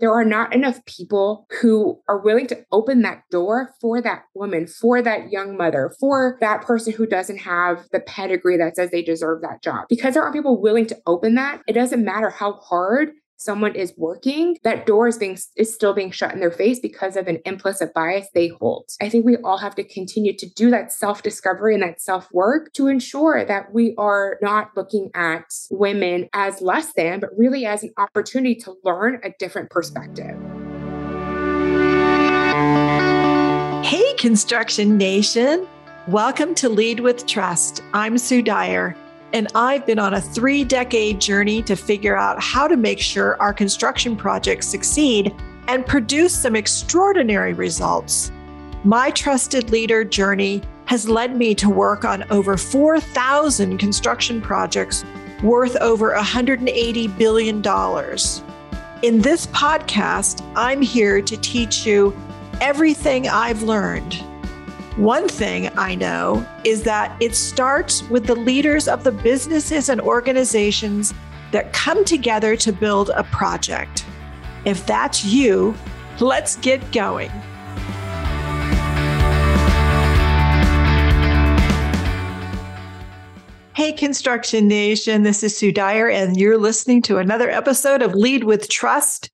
there are not enough people who are willing to open that door for that woman, for that young mother, for that person who doesn't have the pedigree that says they deserve that job. Because there aren't people willing to open that, it doesn't matter how hard someone is working, that door is being is still being shut in their face because of an implicit bias they hold. I think we all have to continue to do that self-discovery and that self-work to ensure that we are not looking at women as less than, but really as an opportunity to learn a different perspective. Hey, Construction Nation. Welcome to Lead with Trust. I'm Sue Dyer. And I've been on a three decade journey to figure out how to make sure our construction projects succeed and produce some extraordinary results. My trusted leader journey has led me to work on over 4,000 construction projects worth over $180 billion. In this podcast, I'm here to teach you everything I've learned one thing I know is that it starts with the leaders of the businesses and organizations that come together to build a project. If that's you, let's get going. Hey, Construction Nation, this is Sue Dyer, and you're listening to another episode of Lead with Trust.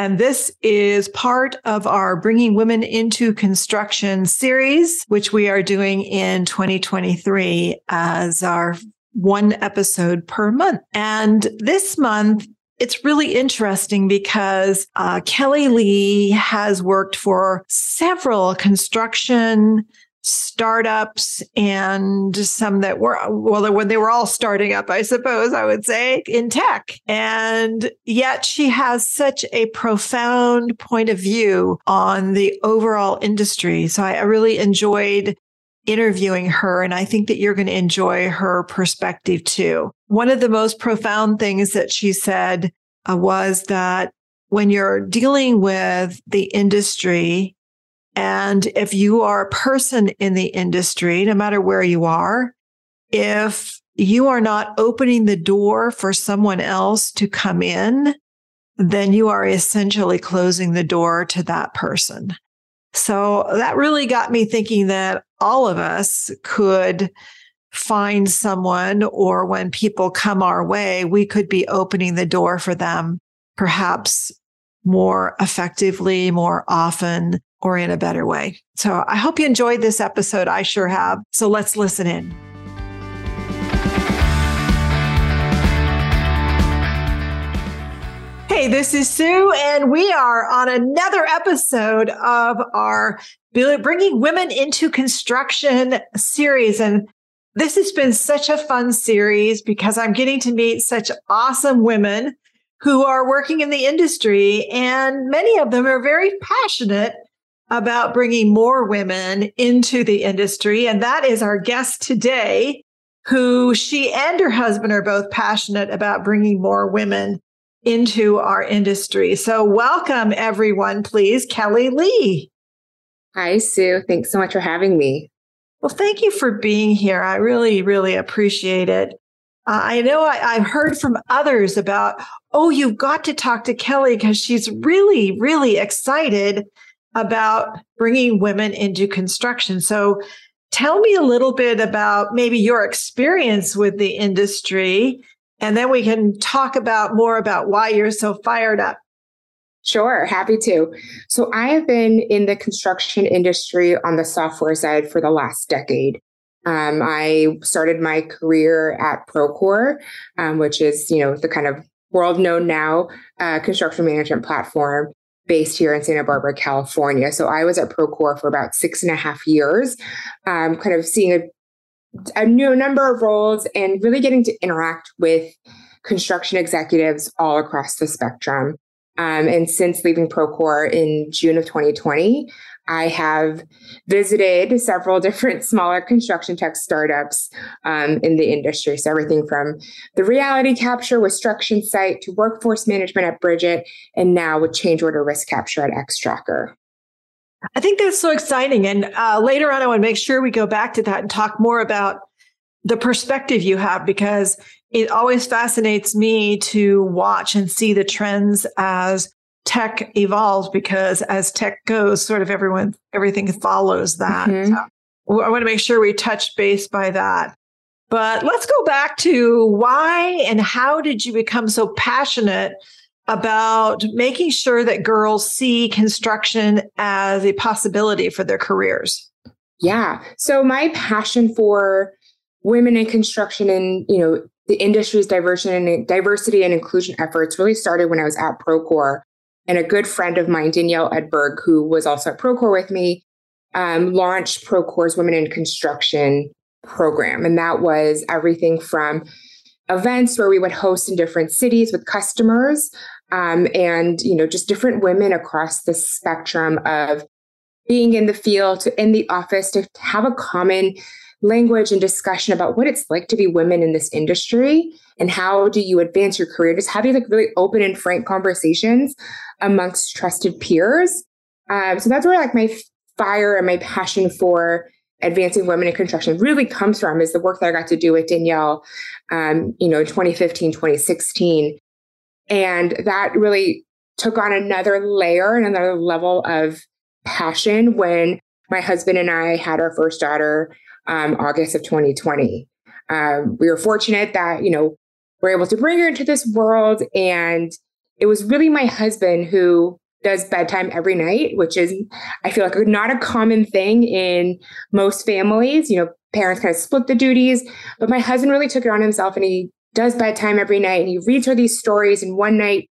And this is part of our Bringing Women into Construction series, which we are doing in 2023 as our one episode per month. And this month, it's really interesting because uh, Kellie Lee has worked for several construction startups and some that were well when they were all starting up i suppose i would say in tech. And yet she has such a profound point of view on the overall industry. So i, really enjoyed interviewing her and i think that you're going to enjoy her perspective too. One of the most profound things that she said uh, was that when you're dealing with the industry and if you are a person in the industry, no matter where you are, if you are not opening the door for someone else to come in, then you are essentially closing the door to that person. So that really got me thinking that all of us could find someone, or when people come our way, we could be opening the door for them, perhaps more effectively, more often, or in a better way. So I hope you enjoyed this episode. I sure have. So let's listen in. Hey, this is Sue, and we are on another episode of our Bringing Women into Construction series. And this has been such a fun series because I'm getting to meet such awesome women who are working in the industry, and many of them are very passionate about bringing more women into the industry. And that is our guest today, who she and her husband are both passionate about bringing more women into our industry. So, welcome everyone, please, Kellie Lee. Hi, Sue. Thanks so much for having me. Well, thank you for being here. I really, really appreciate it. Uh, I know I, have heard from others about, oh, you've got to talk to Kellie because she's really, really excited about bringing women into construction. So tell me a little bit about maybe your experience with the industry, and then we can talk about more about why you're so fired up. Sure, happy to. So, I have been in the construction industry on the software side for the last decade. Um, I started my career at Procore, um, which is, you know, the kind of world known now uh, construction management platform based here in Santa Barbara, California. So I was at Procore for about six and a half years, um, kind of seeing a, a new number of roles and really getting to interact with construction executives all across the spectrum. Um, and since leaving Procore in June of 2020, I have visited several different smaller construction tech startups um, in the industry. So, everything from the reality capture with StructionSite to workforce management at Bridgit, and now with change order risk capture at Extracker. I think that's so exciting. And uh, later on, I want to make sure we go back to that and talk more about the perspective you have because it always fascinates me to watch and see the trends as tech evolves because as tech goes, sort of everyone, everything follows that. Mm-hmm. So I want to make sure we touch base by that. But let's go back to why and how did you become so passionate about making sure that girls see construction as a possibility for their careers? Yeah. So my passion for women in construction and, you know, the industry's diversity and diversity and inclusion efforts really started when I was at Procore. And a good friend of mine, Danielle Edberg, who was also at Procore with me, um, launched Procore's Women in Construction program. And that was everything from events where we would host in different cities with customers um, and you know just different women across the spectrum of being in the field to in the office to have a common language and discussion about what it's like to be women in this industry and how do you advance your career just having like really open and frank conversations amongst trusted peers. Um, so that's where like my fire and my passion for advancing women in construction really comes from is the work that i got to do with danielle um, you know 2015 2016 and that really took on another layer and another level of passion when my husband and I had our first daughter um, August of 2020. Um, we were fortunate that, you know, we're able to bring her into this world. And it was really my husband who does bedtime every night, which is, I feel like, not a common thing in most families. You know, parents kind of split the duties, but my husband really took it on himself and he does bedtime every night and he reads her these stories. And one night,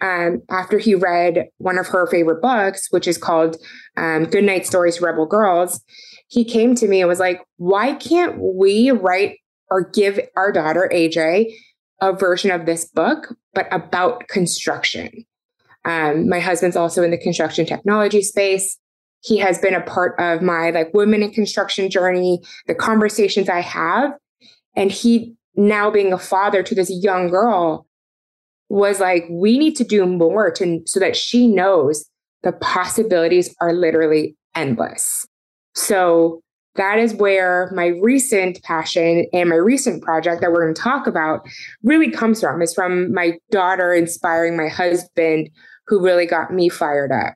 um, after he read one of her favorite books, which is called um, Good Night Stories for Rebel Girls, he came to me and was like, Why can't we write or give our daughter, AJ, a version of this book, but about construction? Um, my husband's also in the construction technology space. He has been a part of my like women in construction journey, the conversations I have. And he now being a father to this young girl was like we need to do more to so that she knows the possibilities are literally endless so that is where my recent passion and my recent project that we're going to talk about really comes from. Is from my daughter inspiring my husband who really got me fired up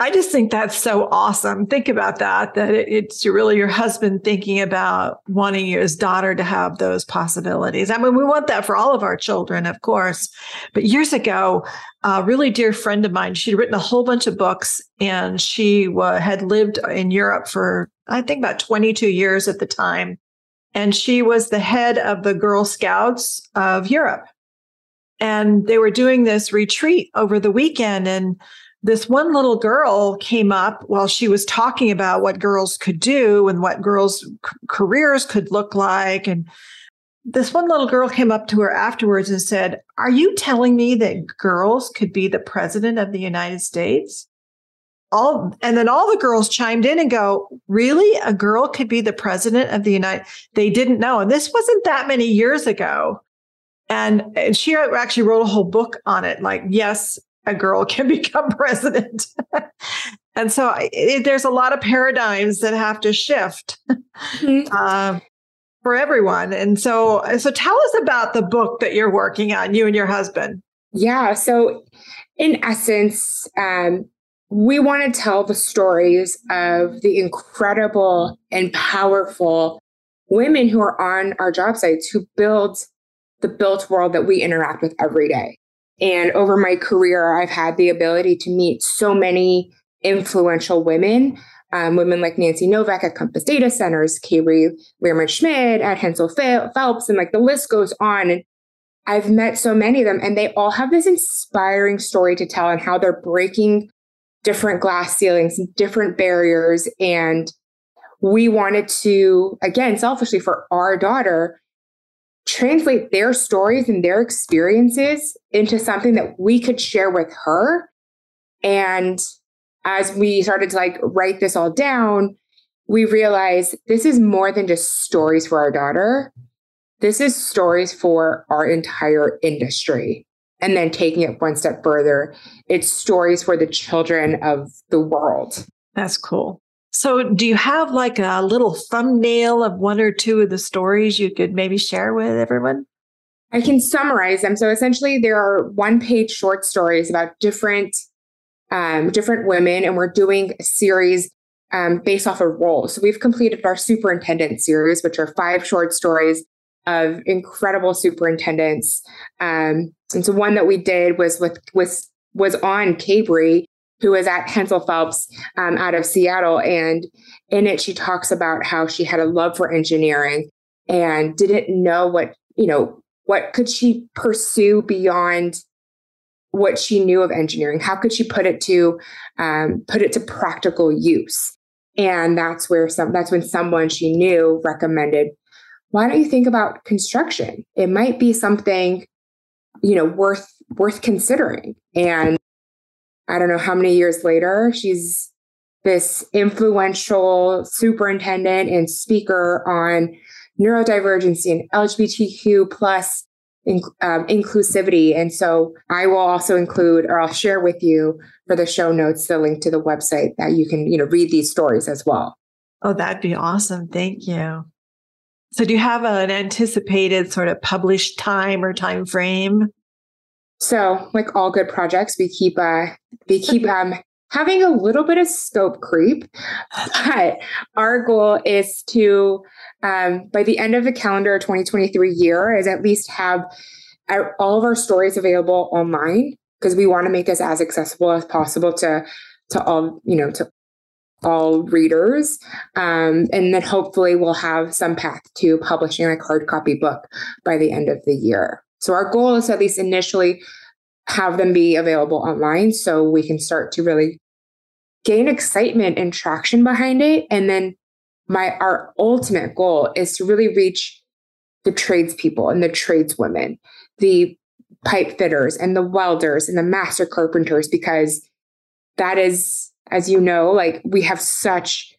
I just think that's so awesome. Think about that, that it's really your husband thinking about wanting his daughter to have those possibilities. I mean, we want that for all of our children, of course. But years ago, a really dear friend of mine, she'd written a whole bunch of books and she had lived in Europe for, I think, about 22 years at the time. And she was the head of the Girl Scouts of Europe. And they were doing this retreat over the weekend. And this one little girl came up while she was talking about what girls could do and what girls' c- careers could look like. And this one little girl came up to her afterwards and said, Are you telling me that girls could be the president of the United States? All and then all the girls chimed in and go, Really? A girl could be the president of the United They didn't know. And this wasn't that many years ago. And, and she actually wrote a whole book on it. Like, yes, a girl can become president. and so it, there's a lot of paradigms that have to shift mm-hmm. uh, for everyone. And so, so tell us about the book that you're working on, you and your husband. Yeah. So, in essence, um, we want to tell the stories of the incredible and powerful women who are on our job sites who build the built world that we interact with every day. And over my career, I've had the ability to meet so many influential women, um, women like Nancy Novak at Compass Data Centers, Kaylee Lehrman Schmidt at Hensel Phelps, and like the list goes on. And I've met so many of them, and they all have this inspiring story to tell and how they're breaking different glass ceilings, different barriers. And we wanted to, again, selfishly for our daughter, translate their stories and their experiences into something that we could share with her. And as we started to like write this all down, we realized this is more than just stories for our daughter. This is stories for our entire industry. And then taking it one step further, it's stories for the children of the world. That's cool. So, do you have like a little thumbnail of one or two of the stories you could maybe share with everyone? I can summarize them. So, essentially, there are one page short stories about different um, different women, and we're doing a series um, based off of roles. So we've completed our superintendent series, which are five short stories of incredible superintendents. Um, and so one that we did was with was was on Cabri, who was at Hensel Phelps um, out of Seattle, and in it she talks about how she had a love for engineering and didn't know what you know what could she pursue beyond what she knew of engineering? How could she put it to um, put it to practical use? And that's where some that's when someone she knew recommended why don't you think about construction? It might be something you know worth worth considering. And i don't know how many years later she's this influential superintendent and speaker on neurodivergency and lgbtq plus in, um, inclusivity. And so i will also include or i'll share with you for the show notes the link to the website that you can you know read these stories as well. Oh that'd be awesome. Thank you. So do you have an anticipated sort of published time or time frame so, like all good projects, we keep uh we keep um having a little bit of scope creep, but our goal is to um by the end of the calendar 2023 year is at least have all of our stories available online because we want to make this as accessible as possible to to all you know to all readers. Um, and then hopefully we'll have some path to publishing a hard copy book by the end of the year so our goal is at least initially have them be available online so we can start to really gain excitement and traction behind it. And then my our ultimate goal is to really reach the tradespeople and the tradeswomen, the pipe fitters and the welders and the master carpenters, because that is, as you know, like we have such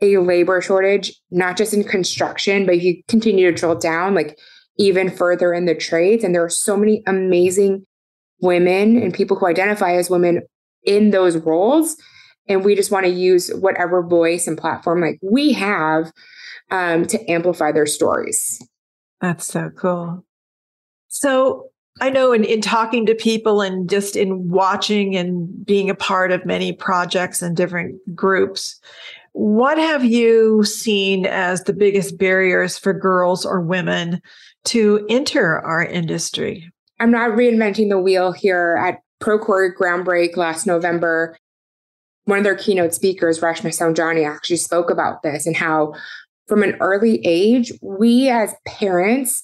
a labor shortage, not just in construction, but if you continue to drill down, like even further in the trades. And there are so many amazing women and people who identify as women in those roles. And we just want to use whatever voice and platform like we have um, to amplify their stories. That's so cool. So I know in, in talking to people and just in watching and being a part of many projects and different groups, what have you seen as the biggest barriers for girls or women to enter our industry? I'm not reinventing the wheel here at Procore Groundbreak last November. One of their keynote speakers, Reshma Saujani, actually spoke about this and how from an early age, we as parents,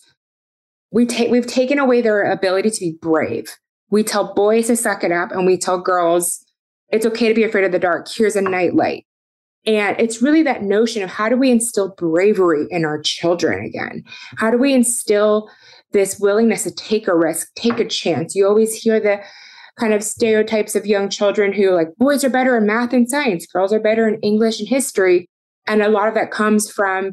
we take we've taken away their ability to be brave. We tell boys to suck it up and we tell girls it's okay to be afraid of the dark. Here's a nightlight. And it's really that notion of how do we instill bravery in our children again? How do we instill this willingness to take a risk, take a chance? You always hear the kind of stereotypes of young children who like boys are better in math and science, girls are better in English and history. And a lot of that comes from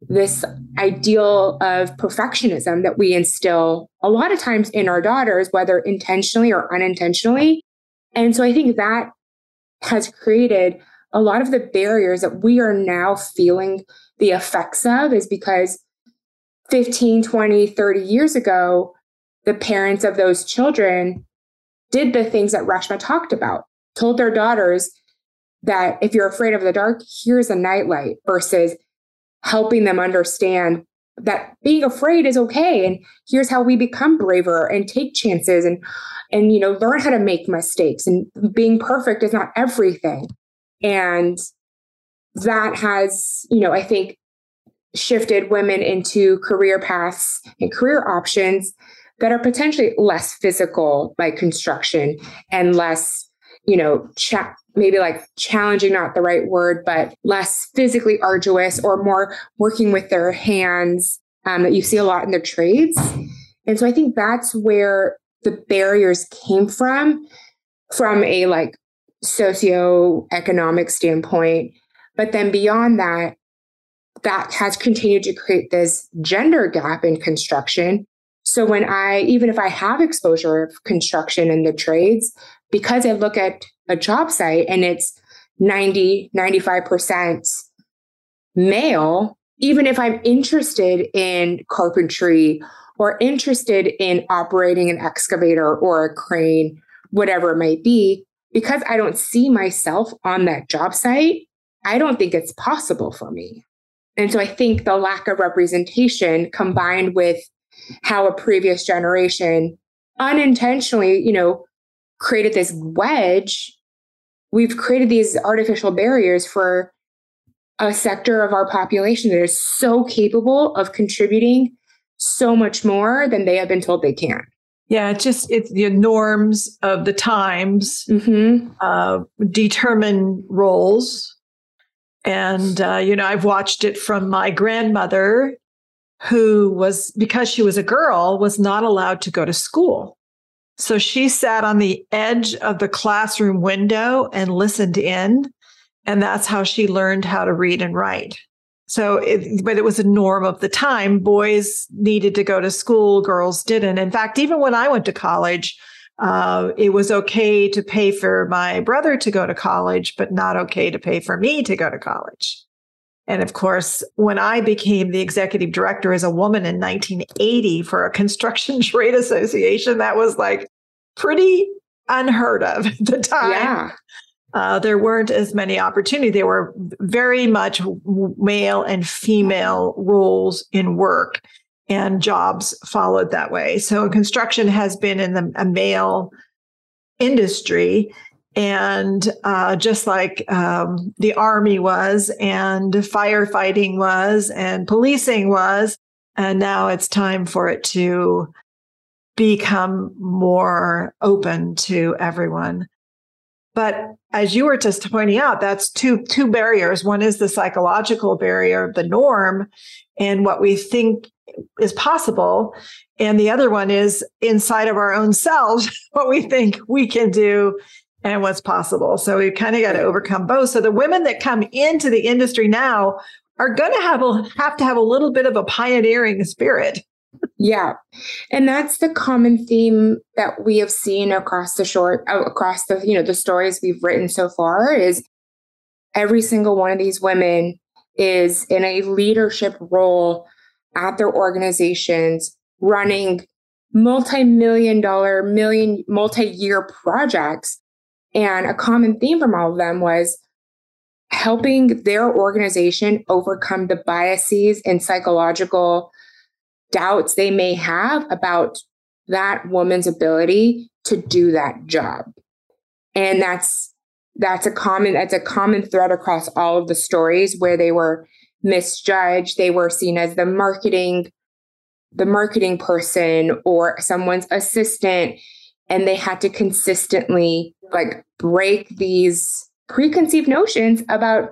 this ideal of perfectionism that we instill a lot of times in our daughters, whether intentionally or unintentionally. And so I think that has created a lot of the barriers that we are now feeling the effects of is because 15, 20, 30 years ago, the parents of those children did the things that Reshma talked about, told their daughters that if you're afraid of the dark, here's a nightlight versus helping them understand that being afraid is okay and here's how we become braver and take chances and and you know learn how to make mistakes and being perfect is not everything and that has, you know, I think shifted women into career paths and career options that are potentially less physical, like construction, and less, you know, cha- maybe like challenging, not the right word, but less physically arduous or more working with their hands um, that you see a lot in the trades. And so I think that's where the barriers came from, from a like socioeconomic standpoint. But then beyond that, that has continued to create this gender gap in construction. So when I, even if I have exposure of construction in the trades, because I look at a job site and it's 90, 95% male, even if I'm interested in carpentry or interested in operating an excavator or a crane, whatever it might be, because I don't see myself on that job site, I don't think it's possible for me. And so I think the lack of representation combined with how a previous generation unintentionally, you know, created this wedge, we've created these artificial barriers for a sector of our population that is so capable of contributing so much more than they have been told they can. Yeah, it's just it's the norms of the times mm-hmm. uh, determine roles, and uh, you know I've watched it from my grandmother, who was because she was a girl was not allowed to go to school, so she sat on the edge of the classroom window and listened in, and that's how she learned how to read and write. So, it, but it was a norm of the time. Boys needed to go to school, girls didn't. In fact, even when I went to college, uh, it was okay to pay for my brother to go to college, but not okay to pay for me to go to college. And of course, when I became the executive director as a woman in 1980 for a construction trade association, that was like pretty unheard of at the time. Yeah uh, there weren't as many opportunities. There were very much male and female roles in work, and jobs followed that way. So construction has been in the, a male industry. And uh, just like um, the army was, and firefighting was, and policing was, and now it's time for it to become more open to everyone. But as you were just pointing out, that's two two barriers. One is the psychological barrier, the norm, and what we think is possible. And the other one is inside of our own selves, what we think we can do and what's possible. So we kind of got to overcome both. So the women that come into the industry now are going to have a, have to have a little bit of a pioneering spirit. Yeah. And that's the common theme that we have seen across the short uh, across the you know the stories we've written so far is every single one of these women is in a leadership role at their organizations running multi-million dollar million multi-year projects and a common theme from all of them was helping their organization overcome the biases and psychological doubts they may have about that woman's ability to do that job. And that's that's a common that's a common thread across all of the stories where they were misjudged, they were seen as the marketing the marketing person or someone's assistant and they had to consistently like break these preconceived notions about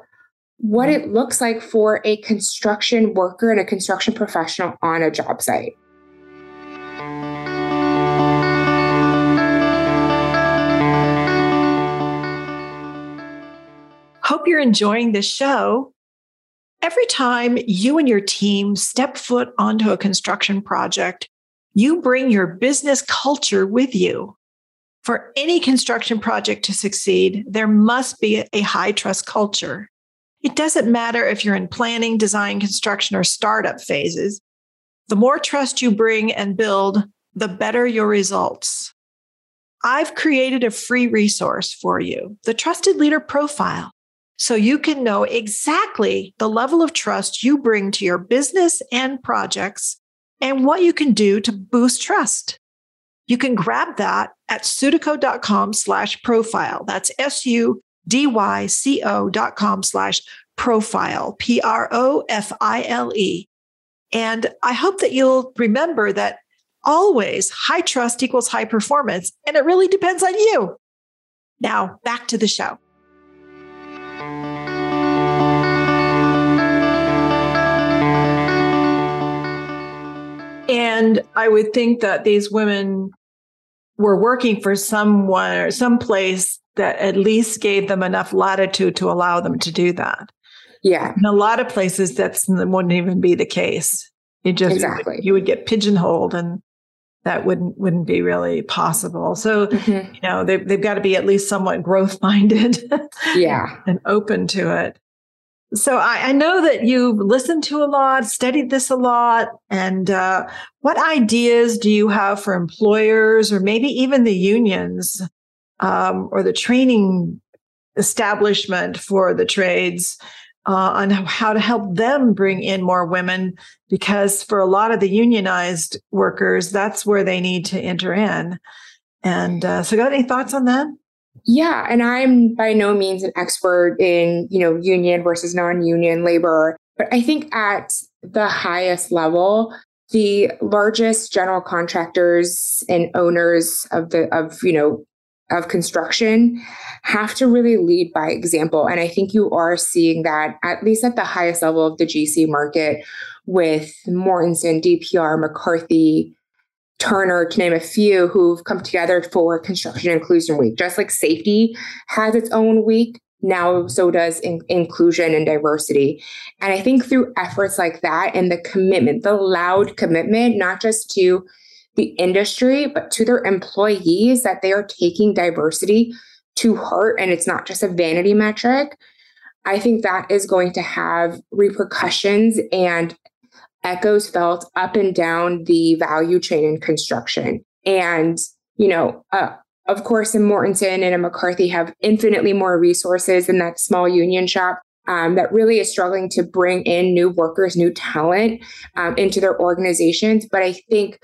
what mm-hmm. it looks like for a construction worker and a construction professional on a job site. Hope you're enjoying this show. Every time you and your team step foot onto a construction project, you bring your business culture with you. For any construction project to succeed, there must be a high trust culture. It doesn't matter if you're in planning, design, construction, or startup phases. The more trust you bring and build, the better your results. I've created a free resource for you, the Trusted Leader Profile, so you can know exactly the level of trust you bring to your business and projects and what you can do to boost trust. You can grab that at sudyco.com slash profile. That's S-U D-Y-C-O dot com slash profile, P-R-O-F-I-L-E. And I hope that you'll remember that always high trust equals high performance, and it really depends on you. Now, back to the show. And I would think that these women were working for someone or some place that at least gave them enough latitude to allow them to do that. Yeah. In a lot of places, that wouldn't even be the case. You just exactly. you would get pigeonholed, and that wouldn't wouldn't be really possible. So mm-hmm. you know they've they've got to be at least somewhat growth minded. yeah, and open to it. So I, I, know that you've listened to a lot, studied this a lot, and uh, what ideas do you have for employers or maybe even the unions um, or the training establishment for the trades uh, on how to help them bring in more women because for a lot of the unionized workers that's where they need to enter in. And uh, so got any thoughts on that? Yeah and i'm by no means an expert in you know union versus non-union labor but i think at the highest level the largest general contractors and owners of the of you know of construction have to really lead by example. And I think you are seeing that at least at the highest level of the GC market with Mortenson, DPR, McCarthy, Turner, to name a few, who've come together for Construction Inclusion Week. Just like safety has its own week, now so does in- inclusion and diversity. And I think through efforts like that and the commitment, the loud commitment, not just to the industry, but to their employees that they are taking diversity to heart and it's not just a vanity metric, I think that is going to have repercussions and echoes felt up and down the value chain in construction. And, you know, uh, of course, in Mortenson and in McCarthy have infinitely more resources than that small union shop um, that really is struggling to bring in new workers, new talent um, into their organizations. But I think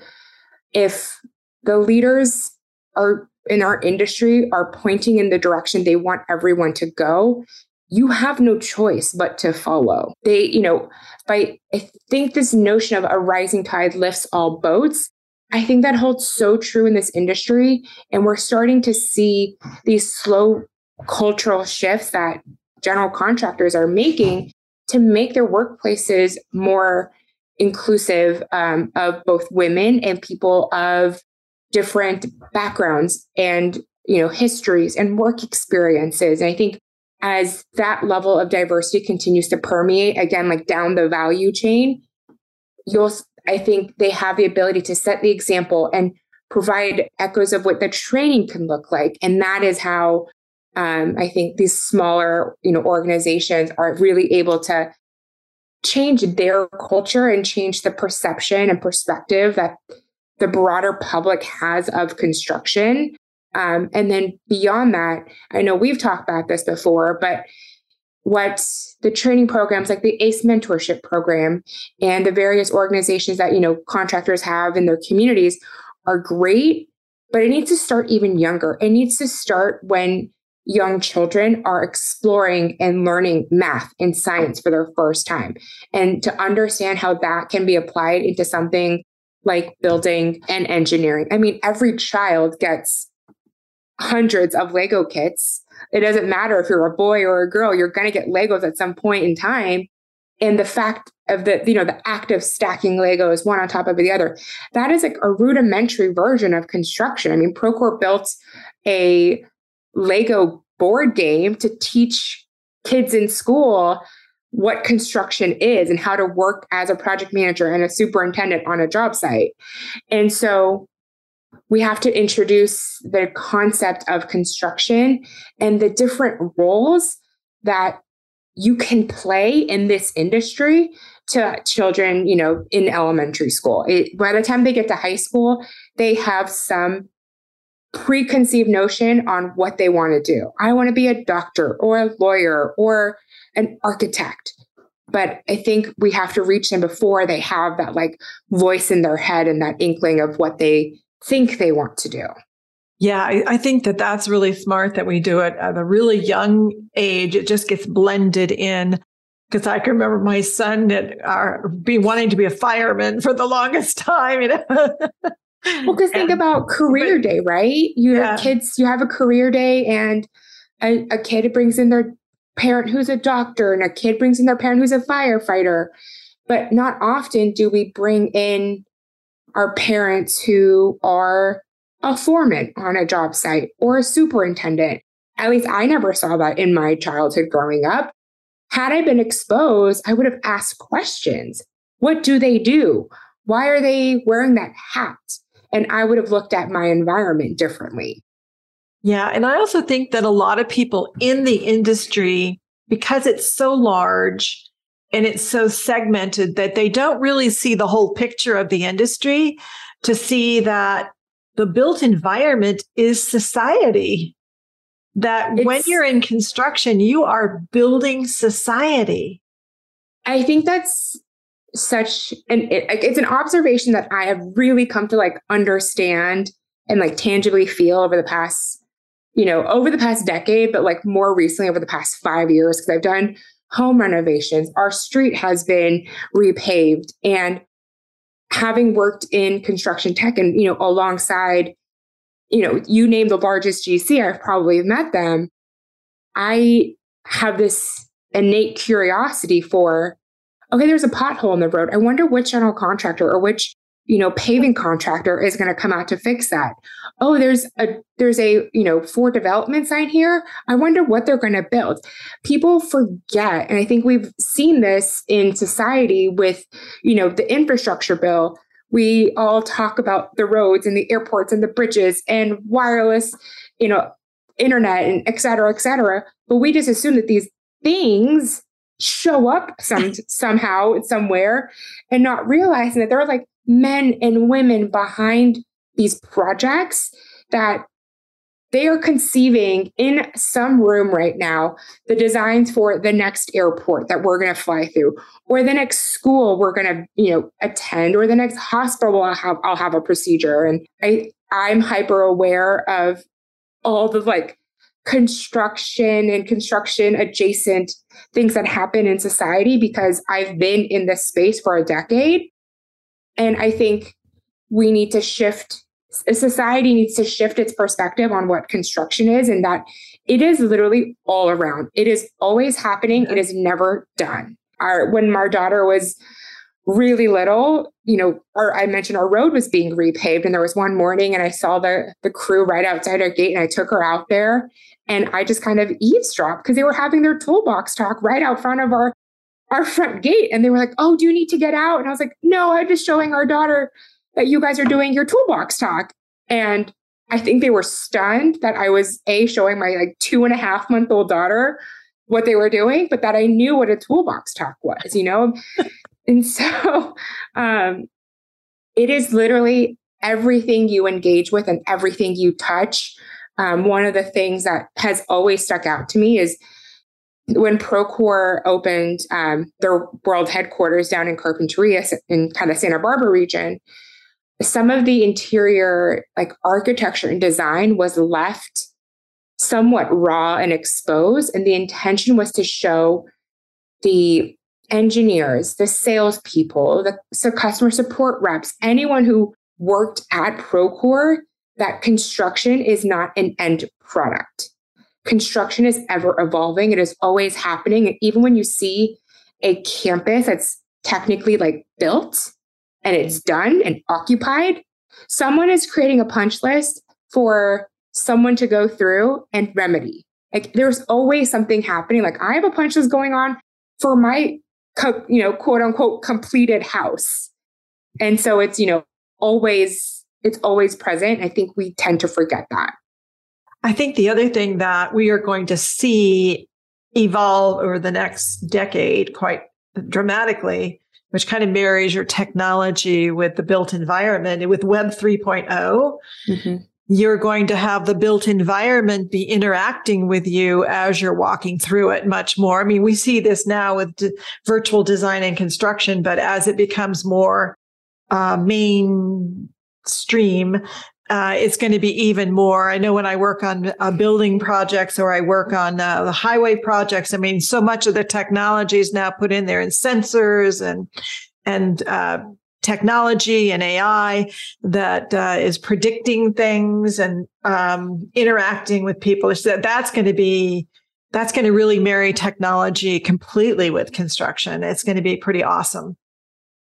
if the leaders are in our industry are pointing in the direction they want everyone to go, you have no choice but to follow. They, you know, by I think this notion of a rising tide lifts all boats. I think that holds so true in this industry. And we're starting to see these slow cultural shifts that general contractors are making to make their workplaces more inclusive um, of both women and people of different backgrounds and you know histories and work experiences. And i think as that level of diversity continues to permeate again like down the value chain you'll i think they have the ability to set the example and provide echoes of what the training can look like. And that is how um, i think these smaller you know organizations are really able to change their culture and change the perception and perspective that the broader public has of construction. Um, and then beyond that, I know we've talked about this before, but what the training programs like the ACE mentorship program and the various organizations that you know contractors have in their communities are great, but it needs to start even younger. It needs to start when young children are exploring and learning math and science for their first time and to understand how that can be applied into something like building and engineering. I mean, every child gets hundreds of Lego kits. It doesn't matter if you're a boy or a girl, you're going to get Legos at some point in time. And the fact of the, you know, the act of stacking Legos one on top of the other, that is like a rudimentary version of construction. I mean, Procore built a Lego board game to teach kids in school what construction is and how to work as a project manager and a superintendent on a job site. And so we have to introduce the concept of construction and the different roles that you can play in this industry to children, you know, in elementary school. It, by the time they get to high school, they have some preconceived notion on what they want to do. I want to be a doctor or a lawyer or an architect. But I think we have to reach them before they have that like voice in their head and that inkling of what they think they want to do. Yeah, I, I, think that that's really smart that we do it at a really young age. It just gets blended in. Because I can remember my son that uh, be wanting to be a fireman for the longest time. You know? well, because think about career but, day, right? You yeah. have kids, you have a career day, and a, a kid brings in their parent who's a doctor and a kid brings in their parent who's a firefighter. But not often do we bring in our parents who are a foreman on a job site or a superintendent. At least I never saw that in my childhood growing up. Had I been exposed, I would have asked questions. What do they do? Why are they wearing that hat? And I would have looked at my environment differently. Yeah. And I also think that a lot of people in the industry, because it's so large and it's so segmented, that they don't really see the whole picture of the industry to see that the built environment is society. that it's, when you're in construction, you are building society. I think that's such an it, it's an observation that I have really come to like understand and like tangibly feel over the past, you know, over the past decade, but like more recently over the past five years, because I've done home renovations. Our street has been repaved. And having worked in construction tech and, you know, alongside, you know, you name the largest GC, I've probably met them. I have this innate curiosity for okay, there's a pothole in the road. I wonder which general contractor or which you know paving contractor is going to come out to fix that. Oh there's a there's a you know for development sign here. I wonder what they're going to build. People forget and i think we've seen this in society with you know the infrastructure bill. We all talk about the roads and the airports and the bridges and wireless you know internet and et cetera et cetera but we just assume that these things show up some somehow somewhere and not realizing that there are like men and women behind these projects that they are conceiving in some room right now the designs for the next airport that we're going to fly through or the next school we're going to you know attend or the next hospital I'll have, I'll have a procedure. And i i'm hyper aware of all the like construction and construction adjacent things that happen in society because I've been in this space for a decade. And I think we need to shift, society needs to shift its perspective on what construction is and that it is literally all around. It is always happening, it mm-hmm. is never done. Our, when my daughter was really little, you know, or I mentioned our road was being repaved, and there was one morning, and I saw the the crew right outside our gate, and I took her out there, and I just kind of eavesdropped because they were having their toolbox talk right out front of our our front gate. And they were like, Oh, do you need to get out? And I was like, No, I'm just showing our daughter that you guys are doing your toolbox talk. And I think they were stunned that I was a showing my like two and a half month old daughter what they were doing, but that I knew what a toolbox talk was, you know? And so um, it is literally everything you engage with and everything you touch um, one of the things that has always stuck out to me is when Procore opened um, their world headquarters down in Carpinteria in kind of Santa Barbara region, some of the interior like architecture and design was left somewhat raw and exposed. And the intention was to show the engineers, the salespeople, the so customer support reps, anyone who worked at Procore that construction is not an end product. Construction is ever evolving, it is always happening. And even when you see a campus that's technically like built and it's mm-hmm. done and occupied, someone is creating a punch list for someone to go through and remedy. Like there's always something happening. Like I have a punch list going on for my, you know, quote unquote completed house. And so it's, you know, always it's always present. I think we tend to forget that. I think the other thing that we are going to see evolve over the next decade quite dramatically, which kind of marries your technology with the built environment with Web 3.0. Mm-hmm. You're going to have the built environment be interacting with you as you're walking through it much more. I mean, we see this now with d- virtual design and construction, but as it becomes more uh, main stream, uh, it's going to be even more. I know when I work on uh, building projects or I work on uh, the highway projects, I mean, so much of the technology is now put in there and sensors and, and, uh, technology and AI that uh, is predicting things and um, interacting with people. So that's going to be that's going to really marry technology completely with construction. It's going to be pretty awesome.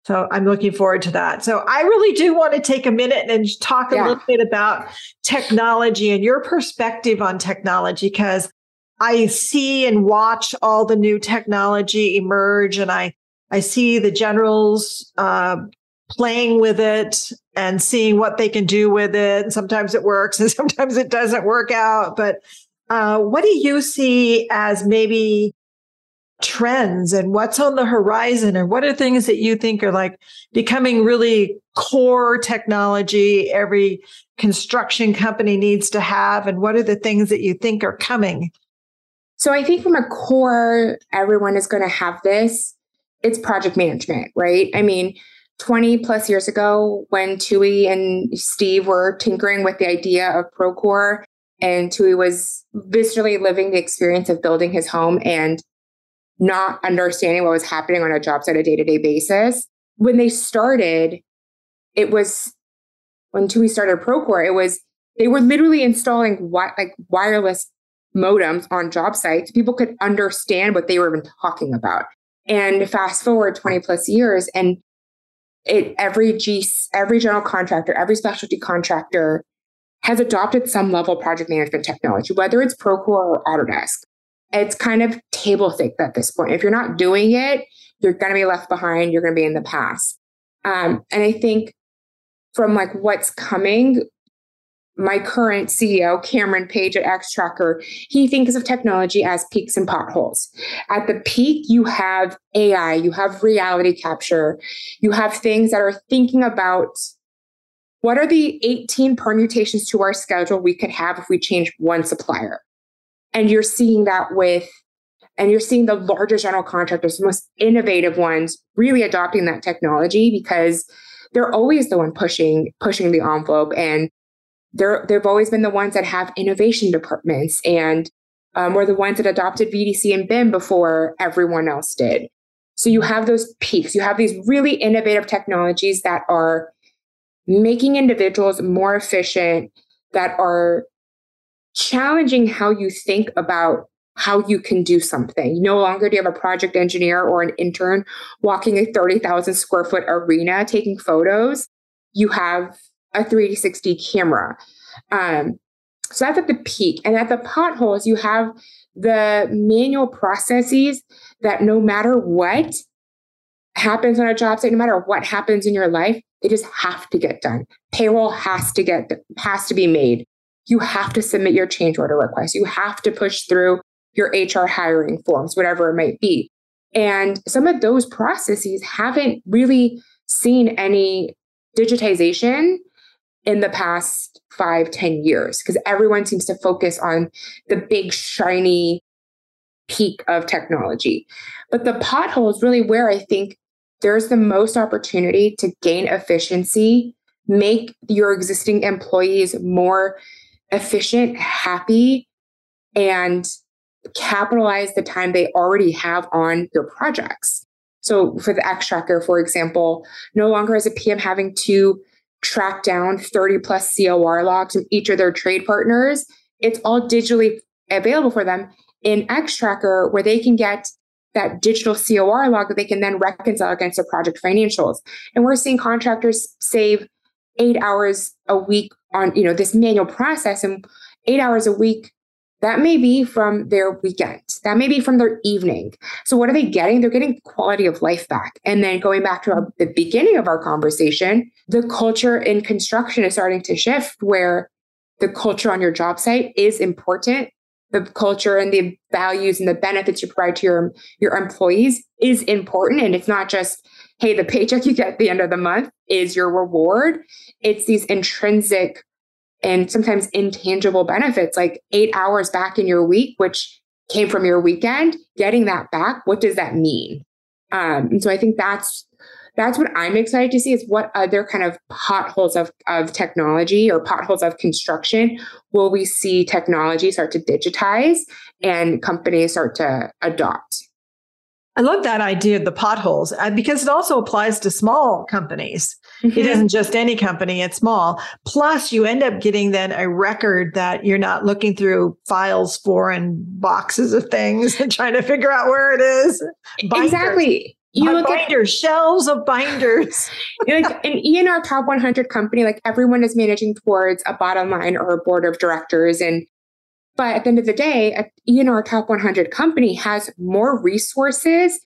So I'm looking forward to that. So I really do want to take a minute and talk a yeah. little bit about technology and your perspective on technology because I see and watch all the new technology emerge and I I see the generals uh, playing with it and seeing what they can do with it. And sometimes it works and sometimes it doesn't work out. But uh, what do you see as maybe trends and what's on the horizon and what are things that you think are like becoming really core technology every construction company needs to have and what are the things that you think are coming so i think from a core everyone is going to have this it's project management right i mean 20 plus years ago when Tooey and steve were tinkering with the idea of procore and Tooey was viscerally living the experience of building his home and not understanding what was happening on a job site a day-to-day basis when they started it was when Tooey started Procore, it was they were literally installing wi- like wireless modems on job sites. People could understand what they were even talking about. And fast forward 20 plus years, and it every G every general contractor, every specialty contractor has adopted some level of project management technology, whether it's Procore or Autodesk. It's kind of table stakes at this point. If you're not doing it, you're going to be left behind. You're going to be in the past. Um, and I think from like what's coming, my current CEO, Cameron Page at Extracker, he thinks of technology as peaks and potholes. At the peak, you have AI, you have reality capture, you have things that are thinking about what are the 18 permutations to our schedule we could have if we change one supplier. And you're seeing that with, and you're seeing the largest general contractors, the most innovative ones, really adopting that technology because they're always the one pushing pushing the envelope and they're they've always been the ones that have innovation departments and um, were the ones that adopted VDC and BIM before everyone else did. So you have those peaks. You have these really innovative technologies that are making individuals more efficient, that are challenging how you think about how you can do something. No longer do you have a project engineer or an intern walking a 30,000 square foot arena taking photos. You have a 360 camera. Um, so that's at the peak. And at the potholes, you have the manual processes that no matter what happens on a job site, no matter what happens in your life, they just have to get done. Payroll has to get has to be made. You have to submit your change order request. You have to push through your HR hiring forms, whatever it might be. And some of those processes haven't really seen any digitization in the past five, ten years because everyone seems to focus on the big, shiny peak of technology. But the pothole is really where I think there's the most opportunity to gain efficiency, make your existing employees more efficient, happy, and capitalize the time they already have on your projects. So for the Extracker, for example, no longer is a PM having to track down 30 plus COR logs from each of their trade partners. It's all digitally available for them in Extracker where they can get that digital COR log that they can then reconcile against their project financials. And we're seeing contractors save eight hours a week on, you know, this manual process and eight hours a week that may be from their weekend. That may be from their evening. So, what are they getting? They're getting quality of life back. And then going back to our, the beginning of our conversation, the culture in construction is starting to shift where the culture on your job site is important. The culture and the values and the benefits you provide to your, your employees is important. And it's not just, hey, the paycheck you get at the end of the month is your reward. It's these intrinsic and sometimes intangible benefits like eight hours back in your week, which came from your weekend, getting that back, what does that mean? Um, and so I think that's that's what I'm excited to see is what other kind of potholes of, of technology or potholes of construction will we see technology start to digitize and companies start to adopt. I love that idea of the potholes uh, because it also applies to small companies. Mm-hmm. It isn't just any company, it's small. Plus, you end up getting then a record that you're not looking through files for and boxes of things and trying to figure out where it is. Binders. Exactly. You look binders, at shelves of binders. like an ENR top 100 company, like everyone is managing towards a bottom line or a board of directors and but at the end of the day, a ENR top 100 company has more resources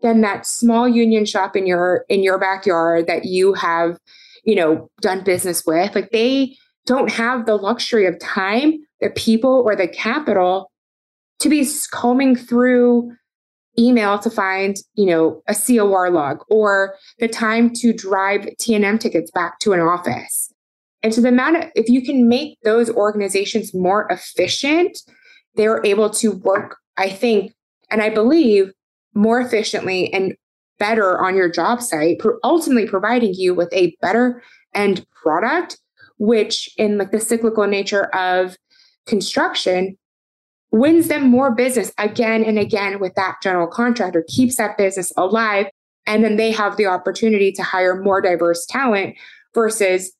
than that small union shop in your in your backyard that you have, you know, done business with. Like they don't have the luxury of time, the people, or the capital to be combing through email to find, you know, a COR log or the time to drive T&M tickets back to an office. And so the amount of, if you can make those organizations more efficient, they're able to work, I think, and I believe more efficiently and better on your job site, ultimately providing you with a better end product, which in like the cyclical nature of construction wins them more business again and again with that general contractor, keeps that business alive. And then they have the opportunity to hire more diverse talent versus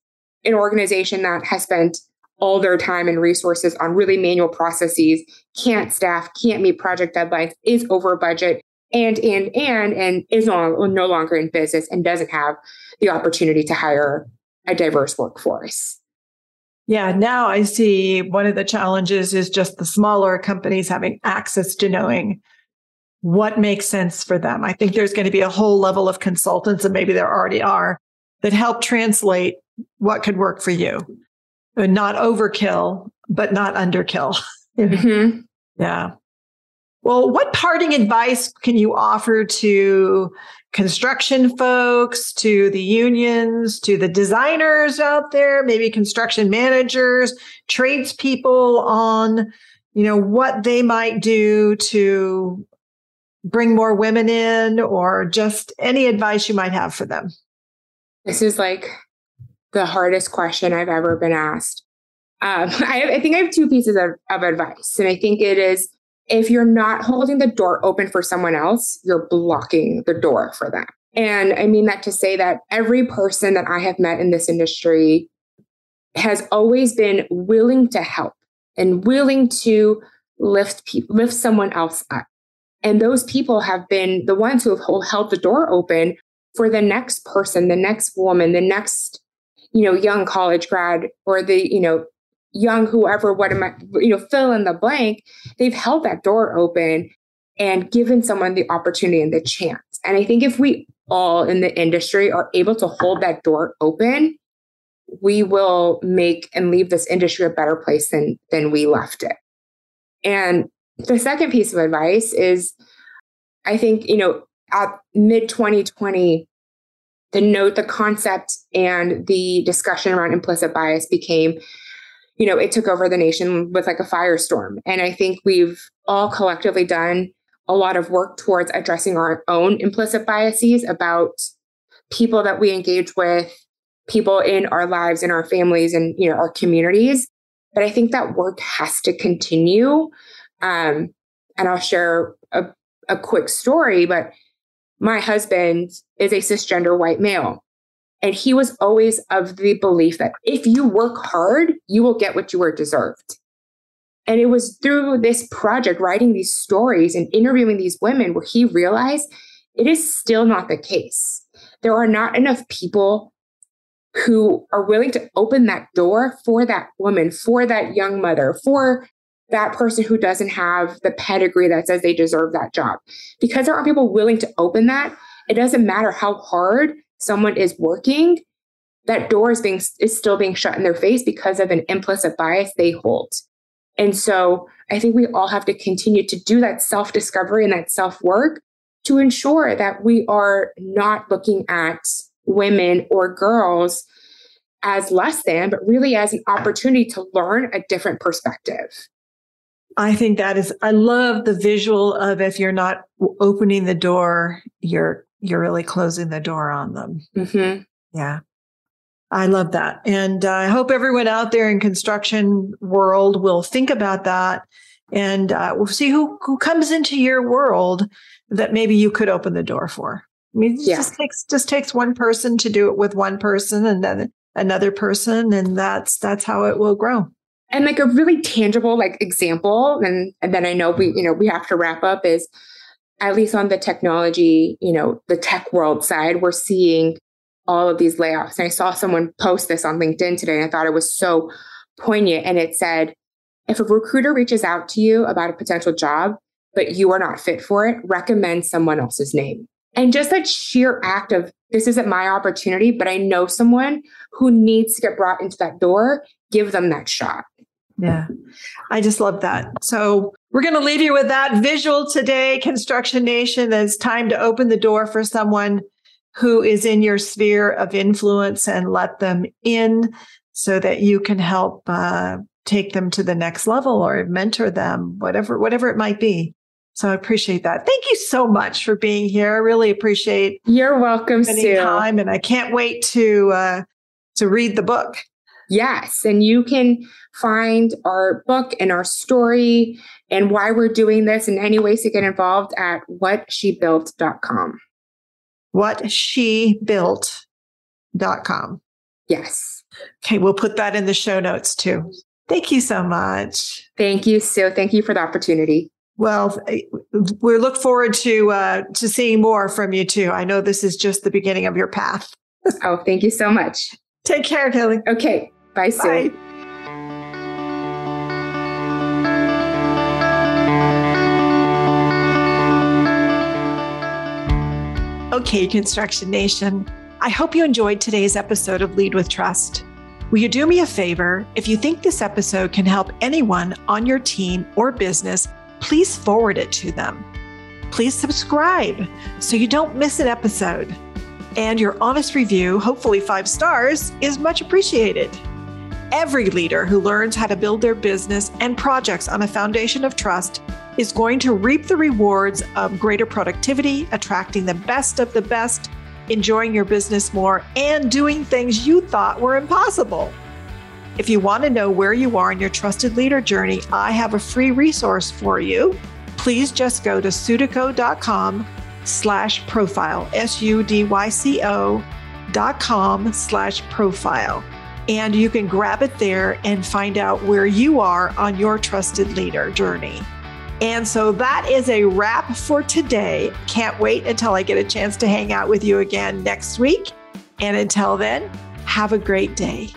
an organization that has spent all their time and resources on really manual processes, can't staff, can't meet project deadlines, is over budget, and, and, and, and is no, no longer in business and doesn't have the opportunity to hire a diverse workforce. Yeah, now I see one of the challenges is just the smaller companies having access to knowing what makes sense for them. I think there's going to be a whole level of consultants, and maybe there already are, that help translate what could work for you. Not overkill, but not underkill. Mm-hmm. yeah. Well, what parting advice can you offer to construction folks, to the unions, to the designers out there, maybe construction managers, tradespeople on, you know, what they might do to bring more women in or just any advice you might have for them? This is like the hardest question I've ever been asked. Um, I, I, think I have two pieces of, of advice, and I think it is if you're not holding the door open for someone else, you're blocking the door for them. And I mean that to say that every person that I have met in this industry has always been willing to help and willing to lift pe- lift someone else up. And those people have been the ones who have held the door open for the next person, the next woman, the next you know young college grad or the you know young whoever what am i you know fill in the blank they've held that door open and given someone the opportunity and the chance. And i think if we all in the industry are able to hold that door open we will make and leave this industry a better place than than we left it. And the second piece of advice is i think you know at mid 2020 the note the concept and the discussion around implicit bias became you know, it took over the nation with like a firestorm. And I think we've all collectively done a lot of work towards addressing our own implicit biases about people that we engage with, people in our lives, in our families, and you know, our communities. But I think that work has to continue. Um, and I'll share a, a quick story, but my husband is a cisgender white male. And he was always of the belief that if you work hard, you will get what you are deserved. And it was through this project, writing these stories and interviewing these women, where he realized it is still not the case. There are not enough people who are willing to open that door for that woman, for that young mother, for that person who doesn't have the pedigree that says they deserve that job. Because there aren't people willing to open that, it doesn't matter how hard someone is working, that door is being is still being shut in their face because of an implicit bias they hold. And so I think we all have to continue to do that self discovery and that self work to ensure that we are not looking at women or girls as less than, but really as an opportunity to learn a different perspective. I think that is, I love the visual of if you're not opening the door, you're you're really closing the door on them. Mm-hmm. Yeah. I love that. And uh, I hope everyone out there in construction world will think about that and uh, we'll see who, who comes into your world that maybe you could open the door for. I mean, it yeah. just takes just takes one person to do it with one person and then another person, and that's that's how it will grow. And like a really tangible like example, and and then I know we you know we have to wrap up is at least on the technology, you know, the tech world side, we're seeing all of these layoffs. And I saw someone post this on LinkedIn today, and I thought it was so poignant. And it said, if a recruiter reaches out to you about a potential job, but you are not fit for it, recommend someone else's name. And just that sheer act of this isn't my opportunity, but I know someone who needs to get brought into that door, give them that shot. Yeah. I just love that. So we're going to leave you with that visual today, Construction Nation. It's time to open the door for someone who is in your sphere of influence and let them in so that you can help uh, take them to the next level or mentor them, whatever, whatever it might be. So I appreciate that. Thank you so much for being here. I really appreciate. You're welcome, Sue. Time, and I can't wait to uh, to read the book. Yes, and you can find our book and our story and why we're doing this and any ways to get involved at whatshebuilt.com. Whatshebuilt.com. Yes. Okay, we'll put that in the show notes too. Thank you so much. Thank you, Sue. Thank you for the opportunity. Well, we look forward to uh, to seeing more from you too. I know this is just the beginning of your path. oh, thank you so much. Take care, Kellie. Okay. Bye, Sue. Bye. Okay, Construction Nation. I hope you enjoyed today's episode of Lead with Trust. Will you do me a favor? If you think this episode can help anyone on your team or business, please forward it to them. Please subscribe so you don't miss an episode. And your honest review, hopefully five stars, is much appreciated. Every leader who learns how to build their business and projects on a foundation of trust is going to reap the rewards of greater productivity, attracting the best of the best enjoying your business more, and doing things you thought were impossible. If you want to know where you are in your trusted leader journey, I have a free resource for you. Please just go to sudyco.com slash profile, S-U-D-Y-C-O dot com slash profile. And you can grab it there and find out where you are on your trusted leader journey. And so that is a wrap for today. Can't wait until I get a chance to hang out with you again next week. And until then, have a great day.